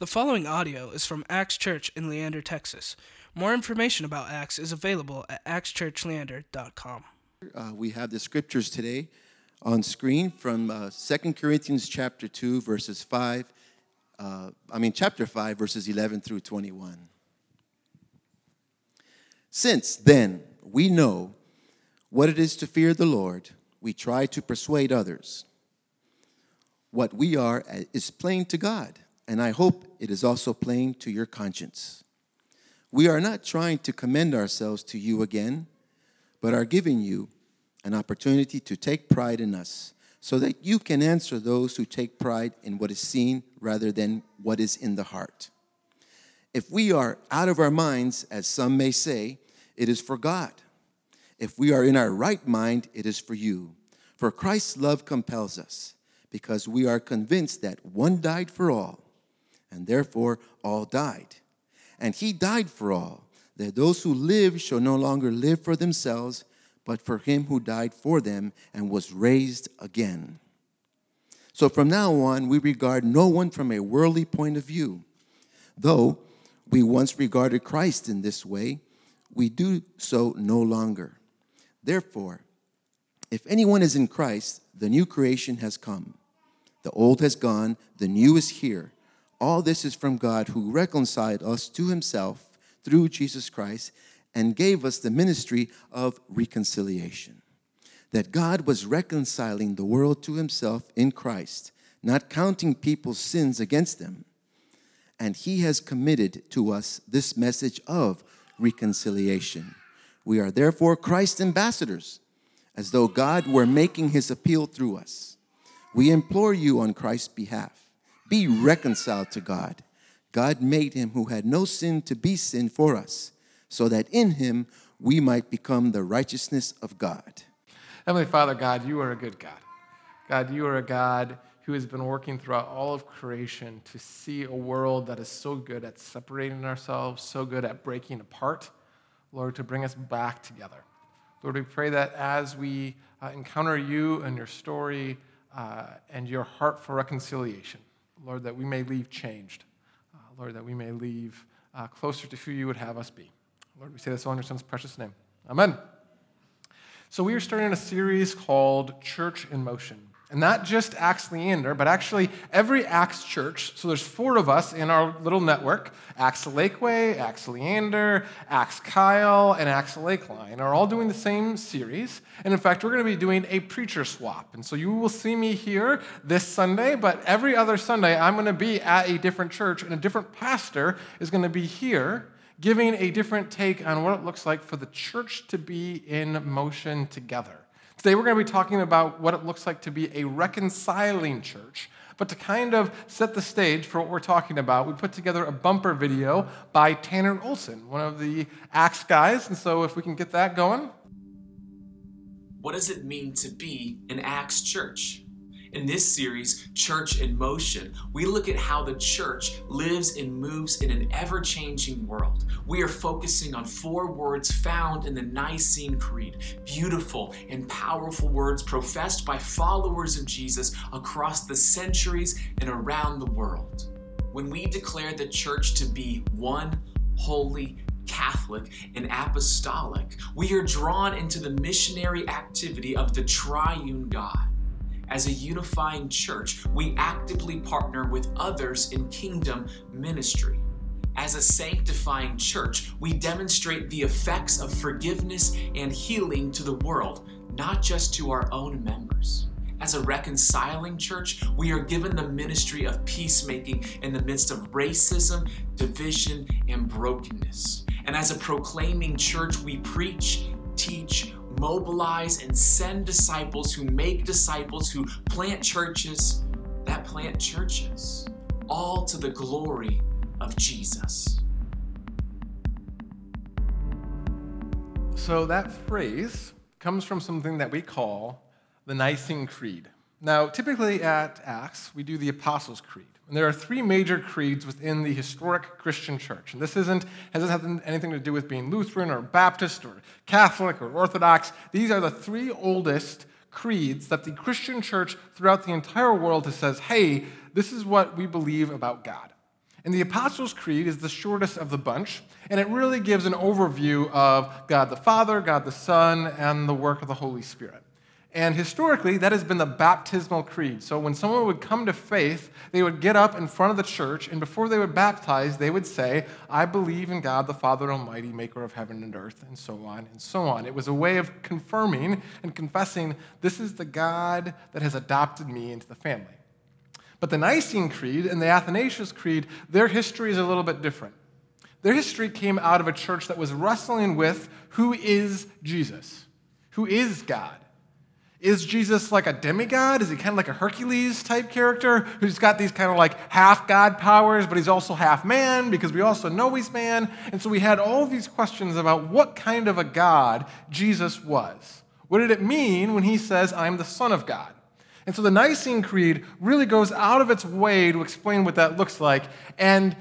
The following audio is from Acts Church in Leander, Texas. More information about Acts is available at actschurchleander.com. Uh, we have the scriptures today on screen from uh, 2 Corinthians chapter 2, verses 5, uh, I mean, chapter 5, verses 11 through 21. Since then we know what it is to fear the Lord, we try to persuade others. What we are uh, is plain to God, and I hope it is also plain to your conscience. We are not trying to commend ourselves to you again, but are giving you an opportunity to take pride in us so that you can answer those who take pride in what is seen rather than what is in the heart. If we are out of our minds, as some may say, it is for God. If we are in our right mind, it is for you. For Christ's love compels us, because we are convinced that one died for all, and therefore all died. And he died for all, that those who live shall no longer live for themselves, but for him who died for them and was raised again. So from now on, we regard no one from a worldly point of view. Though we once regarded Christ in this way, we do so no longer. Therefore, if anyone is in Christ, the new creation has come. The old has gone, the new is here. All this is from God who reconciled us to himself through Jesus Christ and gave us the ministry of reconciliation. That God was reconciling the world to himself in Christ, not counting people's sins against them. And he has committed to us this message of reconciliation. We are therefore Christ's ambassadors, as though God were making his appeal through us. We implore you on Christ's behalf be reconciled to God. God made him who had no sin to be sin for us, so that in him we might become the righteousness of God. Heavenly Father, God, you are a good God. God, you are a God who has been working throughout all of creation to see a world that is so good at separating ourselves, so good at breaking apart, Lord, to bring us back together. Lord, we pray that as we uh, encounter you and your story uh, and your heart for reconciliation, Lord, that we may leave changed. Uh, Lord, that we may leave uh, closer to who you would have us be. Lord, we say this all in your son's precious name. Amen. So we are starting a series called Church in Motion. And not just Acts Leander, but actually every Acts church. So there's four of us in our little network Acts Lakeway, Acts Leander, Acts Kyle, and Acts Lakeline are all doing the same series. And in fact, we're going to be doing a preacher swap. And so you will see me here this Sunday, but every other Sunday I'm going to be at a different church, and a different pastor is going to be here giving a different take on what it looks like for the church to be in motion together. Today, we're going to be talking about what it looks like to be a reconciling church. But to kind of set the stage for what we're talking about, we put together a bumper video by Tanner Olson, one of the Acts guys. And so, if we can get that going. What does it mean to be an Acts church? In this series, Church in Motion, we look at how the church lives and moves in an ever changing world. We are focusing on four words found in the Nicene Creed beautiful and powerful words professed by followers of Jesus across the centuries and around the world. When we declare the church to be one, holy, Catholic, and apostolic, we are drawn into the missionary activity of the triune God. As a unifying church, we actively partner with others in kingdom ministry. As a sanctifying church, we demonstrate the effects of forgiveness and healing to the world, not just to our own members. As a reconciling church, we are given the ministry of peacemaking in the midst of racism, division, and brokenness. And as a proclaiming church, we preach, teach, mobilize and send disciples who make disciples who plant churches that plant churches, all to the glory of Jesus. So, that phrase comes from something that we call the Nicene Creed. Now, typically at Acts, we do the Apostles' Creed. And there are three major creeds within the historic Christian church. And this isn't, hasn't anything to do with being Lutheran or Baptist or Catholic or Orthodox. These are the three oldest creeds that the Christian church throughout the entire world has says, hey, this is what we believe about God. And the Apostles' Creed is the shortest of the bunch, and it really gives an overview of God the Father, God the Son, and the work of the Holy Spirit. And historically, that has been the baptismal creed. So when someone would come to faith, they would get up in front of the church, and before they would baptize, they would say, I believe in God the Father Almighty, maker of heaven and earth, and so on and so on. It was a way of confirming and confessing, this is the God that has adopted me into the family. But the Nicene Creed and the Athanasius Creed, their history is a little bit different. Their history came out of a church that was wrestling with who is Jesus? Who is God? Is Jesus like a demigod? Is he kind of like a Hercules type character who's got these kind of like half God powers, but he's also half man because we also know he's man? And so we had all these questions about what kind of a God Jesus was. What did it mean when he says, I'm the Son of God? And so the Nicene Creed really goes out of its way to explain what that looks like. And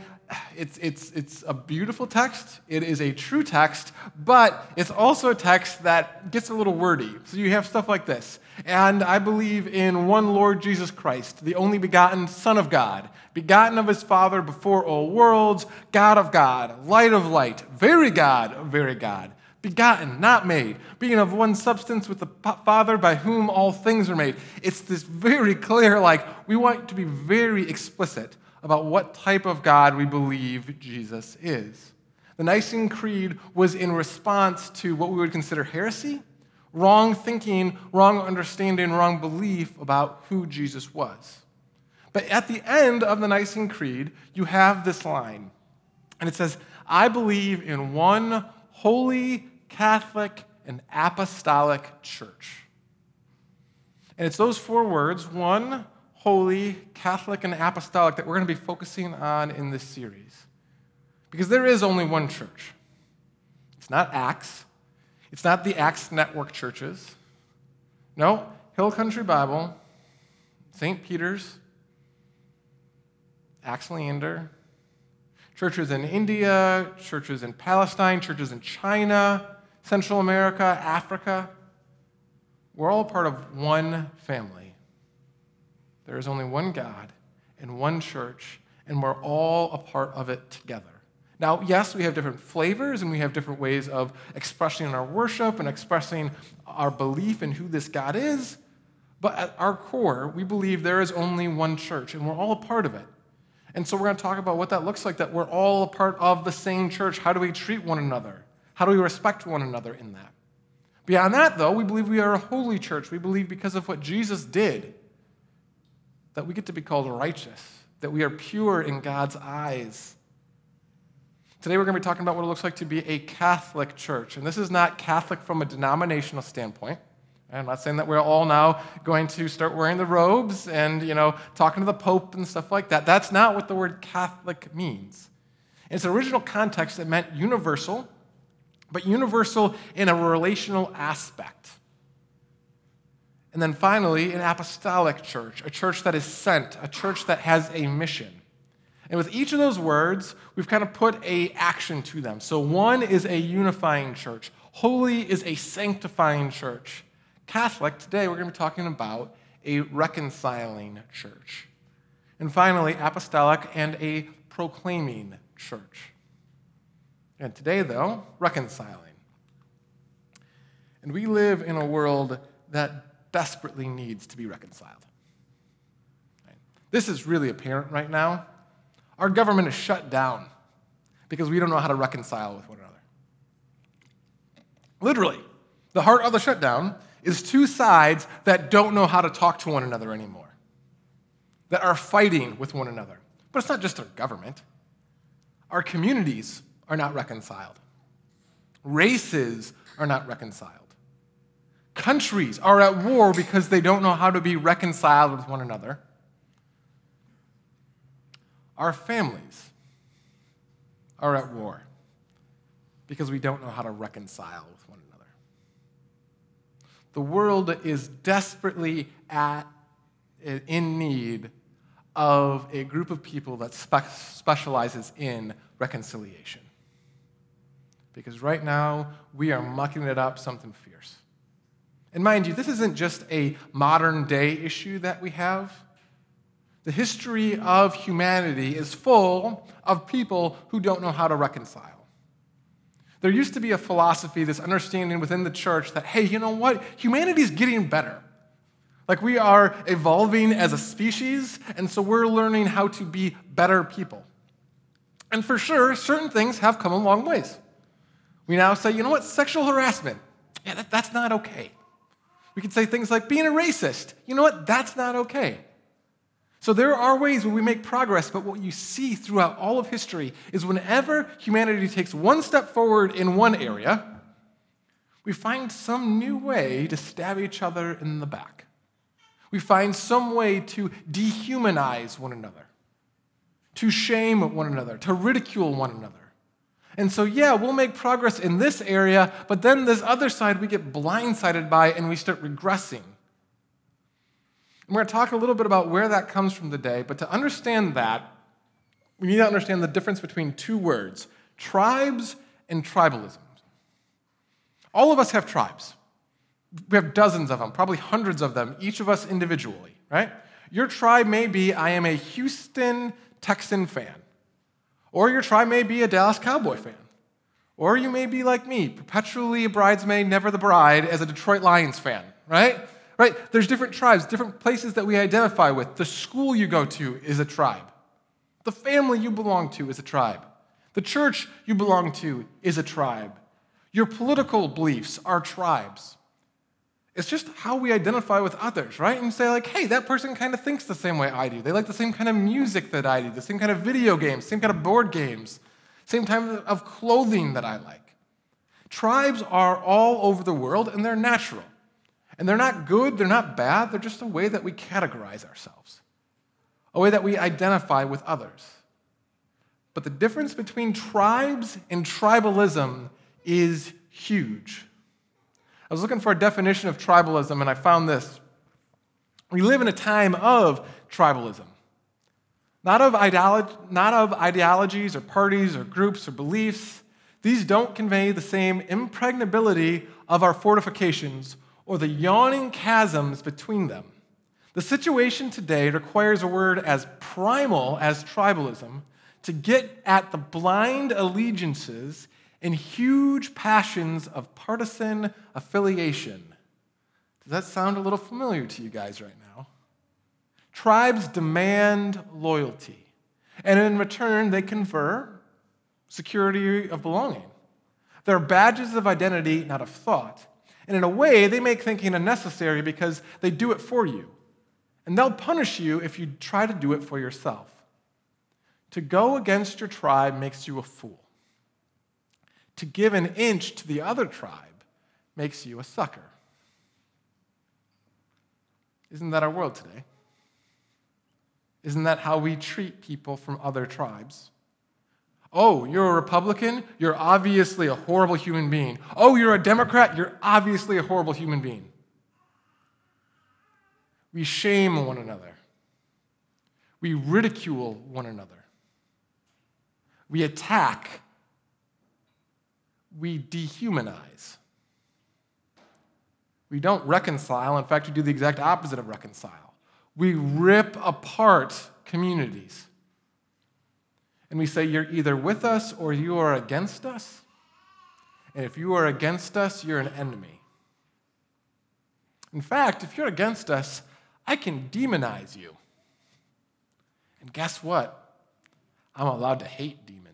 it's, it's, it's a beautiful text. It is a true text, but it's also a text that gets a little wordy. So you have stuff like this. And I believe in one Lord Jesus Christ, the only begotten Son of God, begotten of his Father before all worlds, God of God, light of light, very God very God, begotten, not made, being of one substance with the Father by whom all things are made. It's this very clear, like, we want to be very explicit about what type of God we believe Jesus is. The Nicene Creed was in response to what we would consider heresy, wrong thinking, wrong understanding, wrong belief about who Jesus was. But at the end of the Nicene Creed, you have this line, and it says, I believe in one holy, Catholic, and apostolic church. And it's those four words one, holy, Catholic, and apostolic that we're going to be focusing on in this series. Because there is only one church. It's not Acts, it's not the Acts network churches. No, Hill Country Bible, St. Peter's, Acts Leander, churches in India, churches in Palestine, churches in China, Central America, Africa. We're all part of one family. There is only one God and one church, and we're all a part of it together. Now, yes, we have different flavors and we have different ways of expressing our worship and expressing our belief in who this God is, but at our core, we believe there is only one church and we're all a part of it. And so we're going to talk about what that looks like that we're all a part of the same church. How do we treat one another? How do we respect one another in that? Beyond that, though, we believe we are a holy church. We believe because of what Jesus did that we get to be called righteous, that we are pure in God's eyes. Today we're going to be talking about what it looks like to be a Catholic church. And this is not Catholic from a denominational standpoint. I'm not saying that we're all now going to start wearing the robes and, you know, talking to the Pope and stuff like that. That's not what the word Catholic means. In its original context, it meant universal, but universal in a relational aspect. And then finally, an apostolic church, a church that is sent, a church that has a mission. And with each of those words, we've kind of put a action to them. So one is a unifying church. Holy is a sanctifying church. Catholic, today we're going to be talking about a reconciling church. And finally, apostolic and a proclaiming church. And today, though, reconciling. And we live in a world that desperately needs to be reconciled. This is really apparent right now. Our government is shut down because we don't know how to reconcile with one another. Literally, the heart of the shutdown is two sides that don't know how to talk to one another anymore, that are fighting with one another. But it's not just our government, our communities are not reconciled, races are not reconciled. Countries are at war because they don't know how to be reconciled with one another. Our families are at war because we don't know how to reconcile with one another. The world is desperately at, in need of a group of people that spe- specializes in reconciliation. Because right now, we are mucking it up something fierce. And mind you, this isn't just a modern day issue that we have. The history of humanity is full of people who don't know how to reconcile. There used to be a philosophy, this understanding within the church that, hey, you know what? Humanity's getting better. Like we are evolving as a species, and so we're learning how to be better people. And for sure, certain things have come a long ways. We now say, you know what? Sexual harassment, yeah, that, that's not okay. We can say things like being a racist, you know what? That's not okay. So there are ways where we make progress, but what you see throughout all of history is whenever humanity takes one step forward in one area, we find some new way to stab each other in the back. We find some way to dehumanize one another, to shame one another, to ridicule one another. And so, yeah, we'll make progress in this area, but then this other side we get blindsided by and we start regressing. And we're going to talk a little bit about where that comes from today, but to understand that, we need to understand the difference between two words tribes and tribalism. All of us have tribes. We have dozens of them, probably hundreds of them, each of us individually, right? Your tribe may be I am a Houston Texan fan. Or your tribe may be a Dallas Cowboy fan. Or you may be like me, perpetually a bridesmaid, never the bride, as a Detroit Lions fan, right? Right? There's different tribes, different places that we identify with. The school you go to is a tribe. The family you belong to is a tribe. The church you belong to is a tribe. Your political beliefs are tribes. It's just how we identify with others, right? And say, like, hey, that person kind of thinks the same way I do. They like the same kind of music that I do, the same kind of video games, same kind of board games, same type of clothing that I like. Tribes are all over the world and they're natural. And they're not good, they're not bad, they're just a way that we categorize ourselves, a way that we identify with others. But the difference between tribes and tribalism is huge. I was looking for a definition of tribalism and I found this. We live in a time of tribalism. Not of, not of ideologies or parties or groups or beliefs. These don't convey the same impregnability of our fortifications or the yawning chasms between them. The situation today requires a word as primal as tribalism to get at the blind allegiances and huge passions of partisan affiliation. Does that sound a little familiar to you guys right now? Tribes demand loyalty, and in return, they confer security of belonging. They're badges of identity, not of thought. And in a way, they make thinking unnecessary because they do it for you. And they'll punish you if you try to do it for yourself. To go against your tribe makes you a fool to give an inch to the other tribe makes you a sucker. Isn't that our world today? Isn't that how we treat people from other tribes? Oh, you're a Republican? You're obviously a horrible human being. Oh, you're a Democrat? You're obviously a horrible human being. We shame one another. We ridicule one another. We attack we dehumanize. We don't reconcile. In fact, we do the exact opposite of reconcile. We rip apart communities. And we say, You're either with us or you are against us. And if you are against us, you're an enemy. In fact, if you're against us, I can demonize you. And guess what? I'm allowed to hate demons.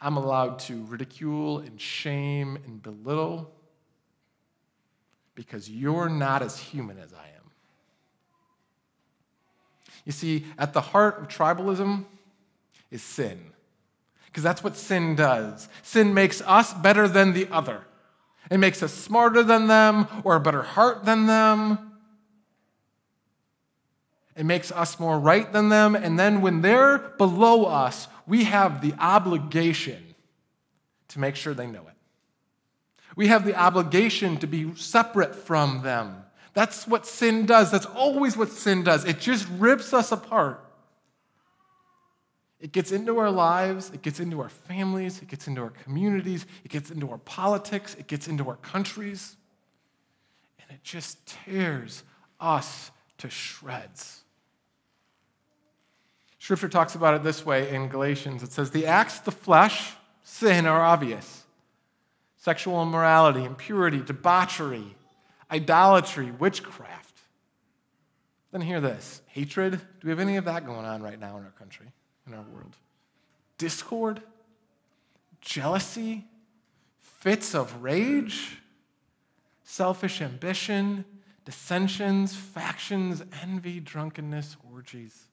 I'm allowed to ridicule and shame and belittle because you're not as human as I am. You see, at the heart of tribalism is sin. Because that's what sin does. Sin makes us better than the other. It makes us smarter than them or a better heart than them. It makes us more right than them. And then when they're below us, we have the obligation to make sure they know it. We have the obligation to be separate from them. That's what sin does. That's always what sin does. It just rips us apart. It gets into our lives, it gets into our families, it gets into our communities, it gets into our politics, it gets into our countries, and it just tears us to shreds. Scripture talks about it this way in Galatians. It says, The acts of the flesh, sin, are obvious. Sexual immorality, impurity, debauchery, idolatry, witchcraft. Then hear this. Hatred. Do we have any of that going on right now in our country, in our world? Discord, jealousy, fits of rage, selfish ambition, dissensions, factions, envy, drunkenness, orgies.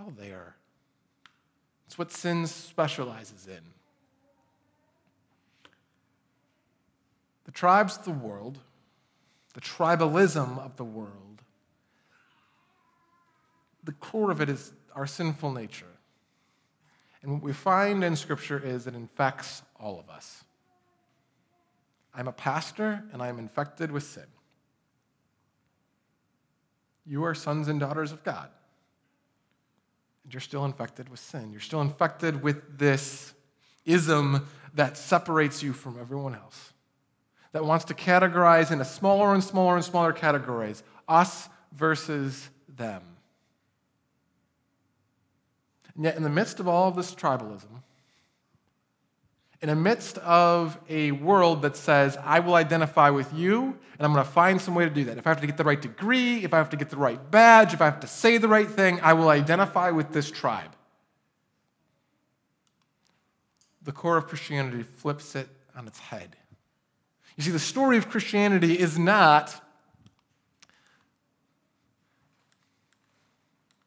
All there. It's what sin specializes in. The tribes of the world, the tribalism of the world, the core of it is our sinful nature. And what we find in Scripture is it infects all of us. I'm a pastor and I'm infected with sin. You are sons and daughters of God. You're still infected with sin. You're still infected with this ism that separates you from everyone else, that wants to categorize into smaller and smaller and smaller categories us versus them. And yet, in the midst of all of this tribalism, in the midst of a world that says, I will identify with you, and I'm going to find some way to do that. If I have to get the right degree, if I have to get the right badge, if I have to say the right thing, I will identify with this tribe. The core of Christianity flips it on its head. You see, the story of Christianity is not,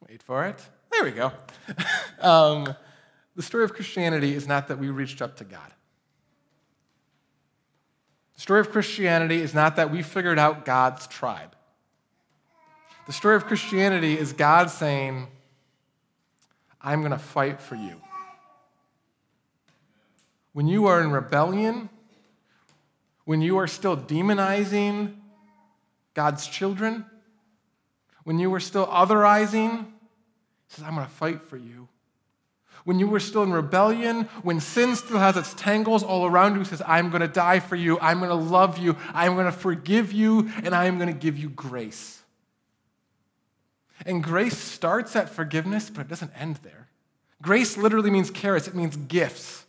wait for it, there we go. um, the story of Christianity is not that we reached up to God. The story of Christianity is not that we figured out God's tribe. The story of Christianity is God saying, I'm going to fight for you. When you are in rebellion, when you are still demonizing God's children, when you are still otherizing, He says, I'm going to fight for you when you were still in rebellion, when sin still has its tangles all around you, says, I'm going to die for you, I'm going to love you, I'm going to forgive you, and I am going to give you grace. And grace starts at forgiveness, but it doesn't end there. Grace literally means charis, it means gifts.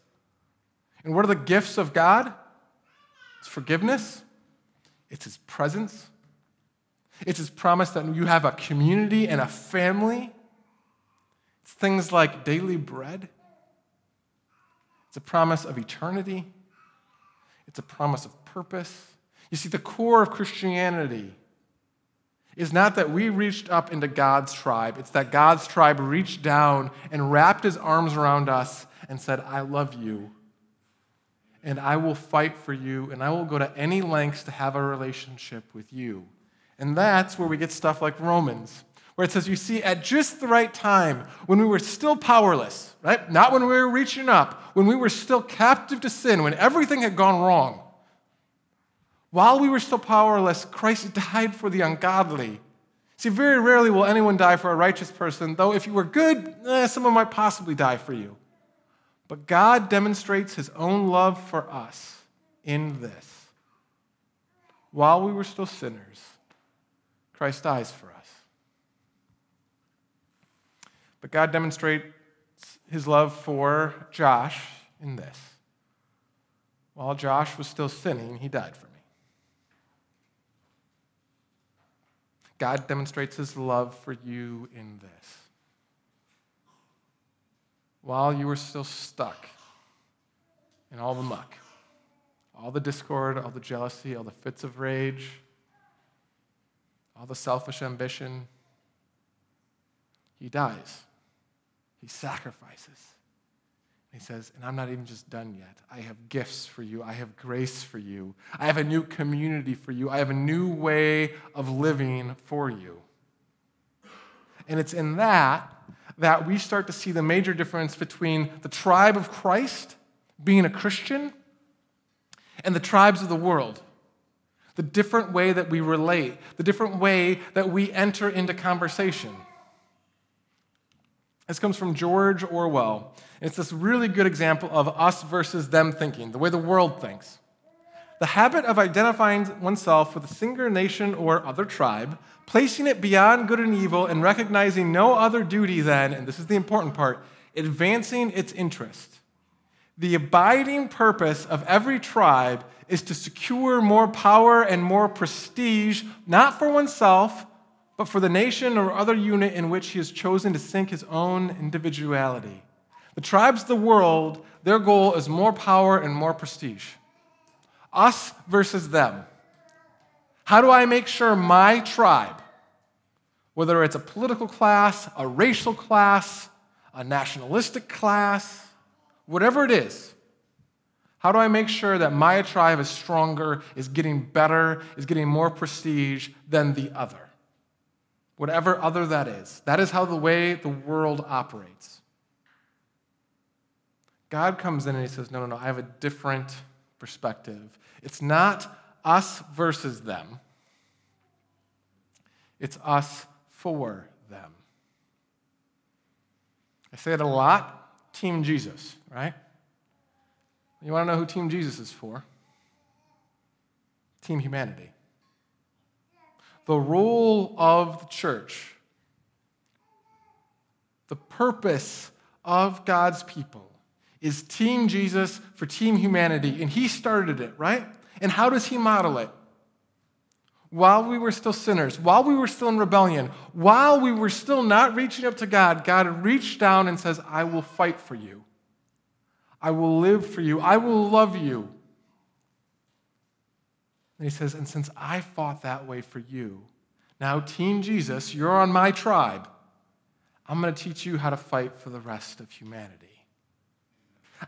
And what are the gifts of God? It's forgiveness, it's His presence, it's His promise that you have a community and a family it's things like daily bread. It's a promise of eternity. It's a promise of purpose. You see, the core of Christianity is not that we reached up into God's tribe, it's that God's tribe reached down and wrapped his arms around us and said, I love you, and I will fight for you, and I will go to any lengths to have a relationship with you. And that's where we get stuff like Romans where it says, You see, at just the right time, when we were still powerless, right? Not when we were reaching up, when we were still captive to sin, when everything had gone wrong, while we were still powerless, Christ died for the ungodly. See, very rarely will anyone die for a righteous person, though if you were good, eh, someone might possibly die for you. But God demonstrates his own love for us in this. While we were still sinners, Christ dies for us. But God demonstrates his love for Josh in this. While Josh was still sinning, he died for me. God demonstrates his love for you in this. While you were still stuck in all the muck, all the discord, all the jealousy, all the fits of rage, all the selfish ambition, he dies he sacrifices. He says, and I'm not even just done yet. I have gifts for you. I have grace for you. I have a new community for you. I have a new way of living for you. And it's in that that we start to see the major difference between the tribe of Christ, being a Christian, and the tribes of the world. The different way that we relate, the different way that we enter into conversation. This comes from George Orwell. It's this really good example of us versus them thinking, the way the world thinks. The habit of identifying oneself with a single nation or other tribe, placing it beyond good and evil, and recognizing no other duty than, and this is the important part, advancing its interest. The abiding purpose of every tribe is to secure more power and more prestige, not for oneself, but for the nation or other unit in which he has chosen to sink his own individuality. The tribes of the world, their goal is more power and more prestige. Us versus them. How do I make sure my tribe, whether it's a political class, a racial class, a nationalistic class, whatever it is, how do I make sure that my tribe is stronger, is getting better, is getting more prestige than the other? Whatever other that is. That is how the way the world operates. God comes in and he says, No, no, no, I have a different perspective. It's not us versus them, it's us for them. I say it a lot Team Jesus, right? You want to know who Team Jesus is for? Team humanity. The role of the church, the purpose of God's people is Team Jesus for Team humanity. And He started it, right? And how does He model it? While we were still sinners, while we were still in rebellion, while we were still not reaching up to God, God reached down and says, I will fight for you. I will live for you. I will love you. And he says, And since I fought that way for you, now, Team Jesus, you're on my tribe. I'm going to teach you how to fight for the rest of humanity.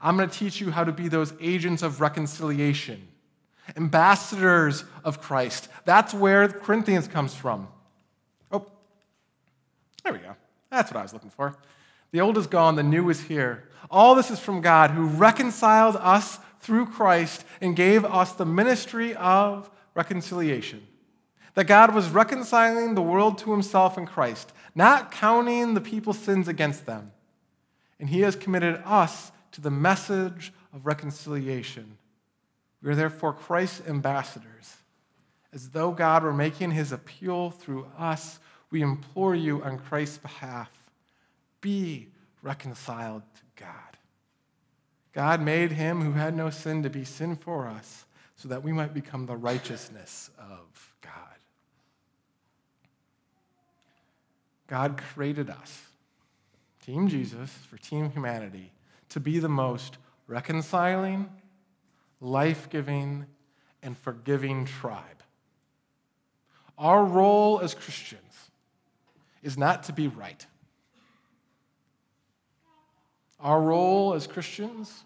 I'm going to teach you how to be those agents of reconciliation, ambassadors of Christ. That's where Corinthians comes from. Oh, there we go. That's what I was looking for. The old is gone, the new is here. All this is from God who reconciled us through Christ and gave us the ministry of reconciliation. That God was reconciling the world to himself in Christ, not counting the people's sins against them. And he has committed us to the message of reconciliation. We are therefore Christ's ambassadors. As though God were making his appeal through us, we implore you on Christ's behalf be reconciled to God. God made him who had no sin to be sin for us so that we might become the righteousness of God. God created us, Team Jesus, for Team Humanity, to be the most reconciling, life giving, and forgiving tribe. Our role as Christians is not to be right. Our role as Christians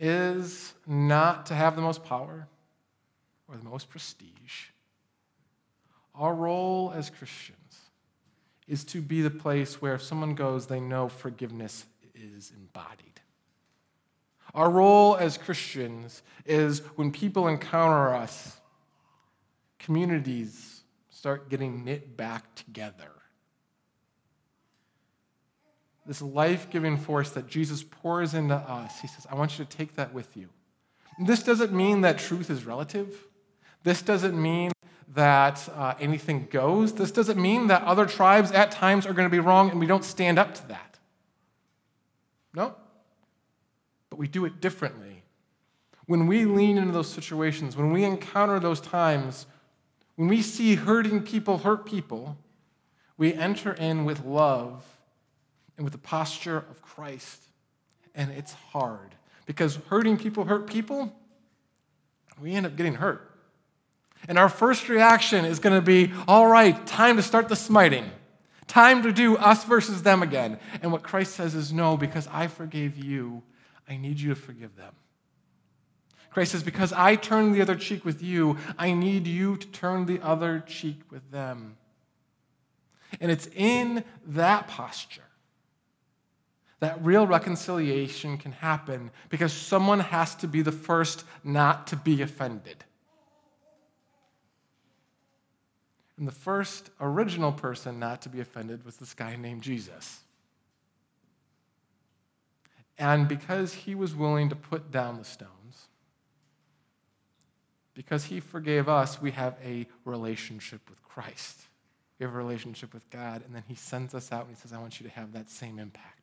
is not to have the most power or the most prestige. Our role as Christians is to be the place where if someone goes, they know forgiveness is embodied. Our role as Christians is when people encounter us, communities start getting knit back together. This life giving force that Jesus pours into us, he says, I want you to take that with you. This doesn't mean that truth is relative. This doesn't mean that uh, anything goes. This doesn't mean that other tribes at times are going to be wrong and we don't stand up to that. No but we do it differently. When we lean into those situations, when we encounter those times, when we see hurting people hurt people, we enter in with love and with the posture of Christ. And it's hard because hurting people hurt people, we end up getting hurt. And our first reaction is going to be all right, time to start the smiting. Time to do us versus them again. And what Christ says is no, because I forgave you, I need you to forgive them. Christ says, Because I turned the other cheek with you, I need you to turn the other cheek with them. And it's in that posture that real reconciliation can happen because someone has to be the first not to be offended. And the first original person not to be offended was this guy named Jesus. And because he was willing to put down the stones, Because he forgave us, we have a relationship with Christ. We have a relationship with God, and then he sends us out and he says, I want you to have that same impact.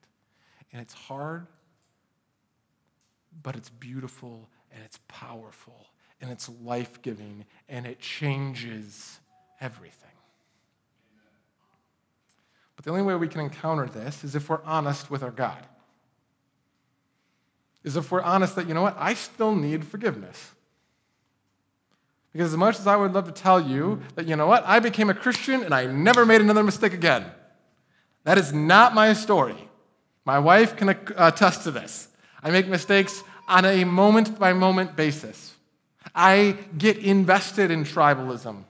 And it's hard, but it's beautiful and it's powerful and it's life giving and it changes everything. But the only way we can encounter this is if we're honest with our God. Is if we're honest that, you know what, I still need forgiveness. Because as much as I would love to tell you that, you know what, I became a Christian and I never made another mistake again, that is not my story. My wife can attest to this. I make mistakes on a moment by moment basis. I get invested in tribalism.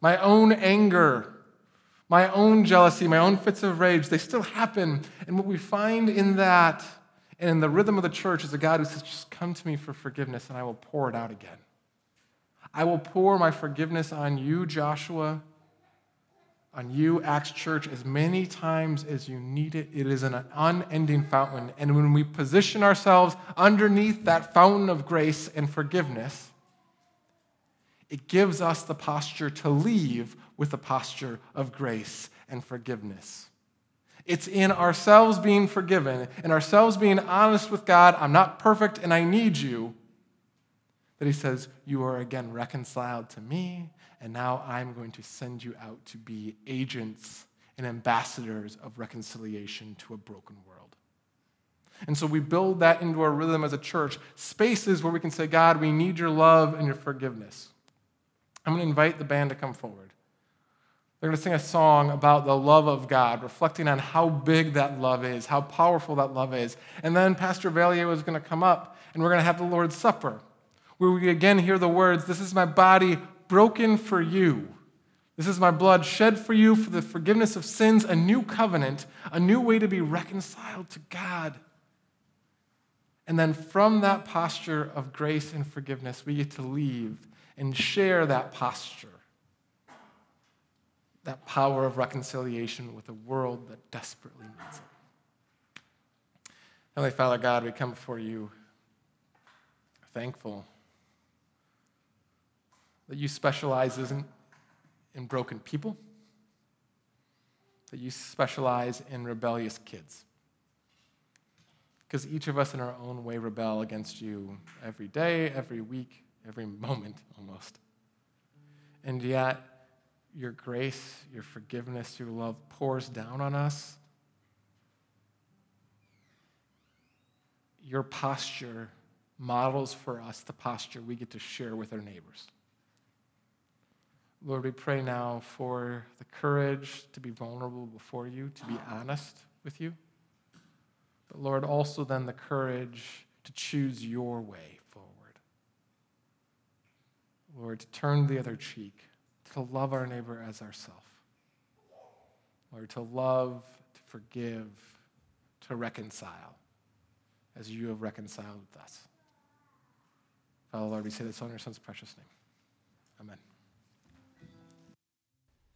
My own anger, my own jealousy, my own fits of rage, they still happen. And what we find in that and in the rhythm of the church is a God who says, just come to me for forgiveness and I will pour it out again. I will pour my forgiveness on you, Joshua, on you, Acts Church, as many times as you need it. It is an unending fountain. And when we position ourselves underneath that fountain of grace and forgiveness, it gives us the posture to leave with a posture of grace and forgiveness. It's in ourselves being forgiven and ourselves being honest with God, I'm not perfect and I need you, that He says, You are again reconciled to me and now I'm going to send you out to be agents and ambassadors of reconciliation to a broken world. And so we build that into our rhythm as a church, spaces where we can say, God, we need your love and your forgiveness. I'm going to invite the band to come forward. They're going to sing a song about the love of God, reflecting on how big that love is, how powerful that love is. And then Pastor Valier is going to come up, and we're going to have the Lord's Supper, where we again hear the words, This is my body broken for you. This is my blood shed for you for the forgiveness of sins, a new covenant, a new way to be reconciled to God. And then from that posture of grace and forgiveness, we get to leave and share that posture, that power of reconciliation with a world that desperately needs it. Heavenly Father God, we come before you thankful that you specialize in, in broken people, that you specialize in rebellious kids. Because each of us in our own way rebel against you every day, every week, every moment almost. And yet, your grace, your forgiveness, your love pours down on us. Your posture models for us the posture we get to share with our neighbors. Lord, we pray now for the courage to be vulnerable before you, to be honest with you. But Lord, also then the courage to choose your way forward. Lord, to turn the other cheek, to love our neighbor as ourself. Lord, to love, to forgive, to reconcile as you have reconciled with us. Father, Lord, we say this in your son's precious name.